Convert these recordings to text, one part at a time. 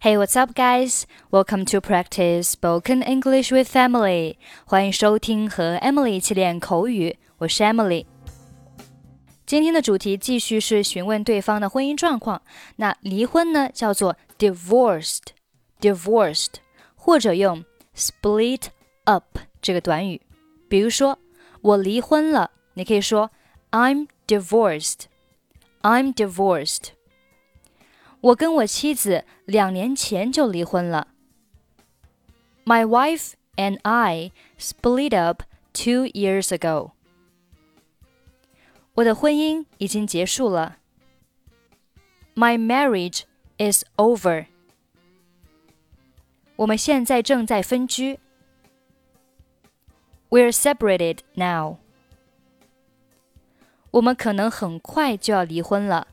Hey, what's up, guys? Welcome to practice spoken English with Emily. 欢迎收听和 Emily 一起练口语。我是 Emily。今天的主题继续是询问对方的婚姻状况。那离婚呢，叫做 divorced，divorced，或者用 split up 这个短语。比如说，我离婚了，你可以说 I'm divorced，I'm divorced。 我跟我妻子两年前就离婚了。My wife and I split up two years ago. 我的婚姻已经结束了。My marriage is over. 我们现在正在分居。We're separated now. 我们可能很快就要离婚了。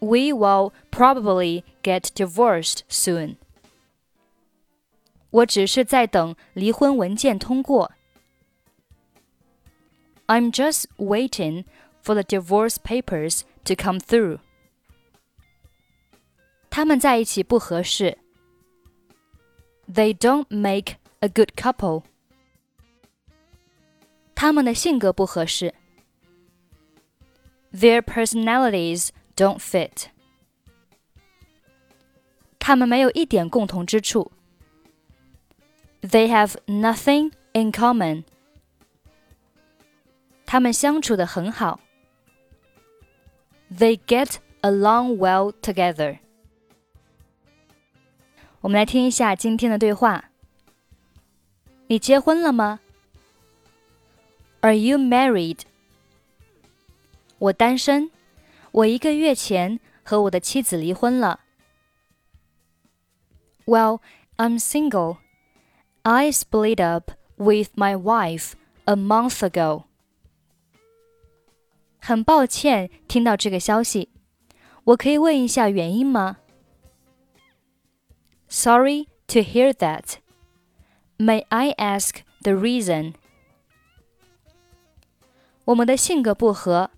we will probably get divorced soon. 我只是在等离婚文件通过。I'm just waiting for the divorce papers to come through. 他们在一起不合适。They don't make a good couple. 他们的性格不合适。Their personalities don't fit. 他们没有一点共同之处。They have nothing in common. 他们相处的很好。They get along well together. 我们来听一下今天的对话。你结婚了吗？Are you married? 我单身。 我一个月前和我的妻子离婚了。Well, I'm single. I split up with my wife a month ago. 很抱歉听到这个消息，我可以问一下原因吗？Sorry to hear that. May I ask the reason? 我们的性格不合。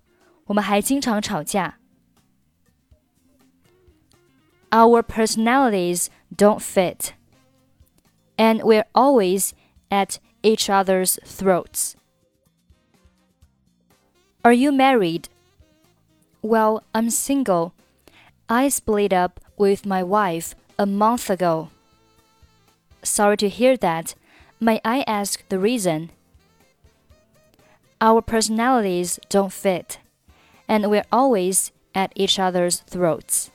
我们还经常吵架。Our personalities don't fit, and we're always at each other's throats. Are you married? Well, I'm single. I split up with my wife a month ago. Sorry to hear that. May I ask the reason? Our personalities don't fit and we're always at each other's throats.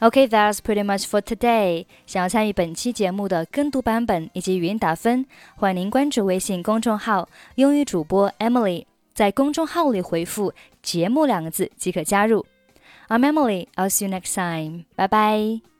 Okay, that's pretty much for today. 想要参与本期节目的跟读版本以及语音打分，欢迎您关注微信公众号“英语主播 Emily”，在公众号里回复“节目”两个字即可加入。I'm Emily. I'll see you next time. Bye bye.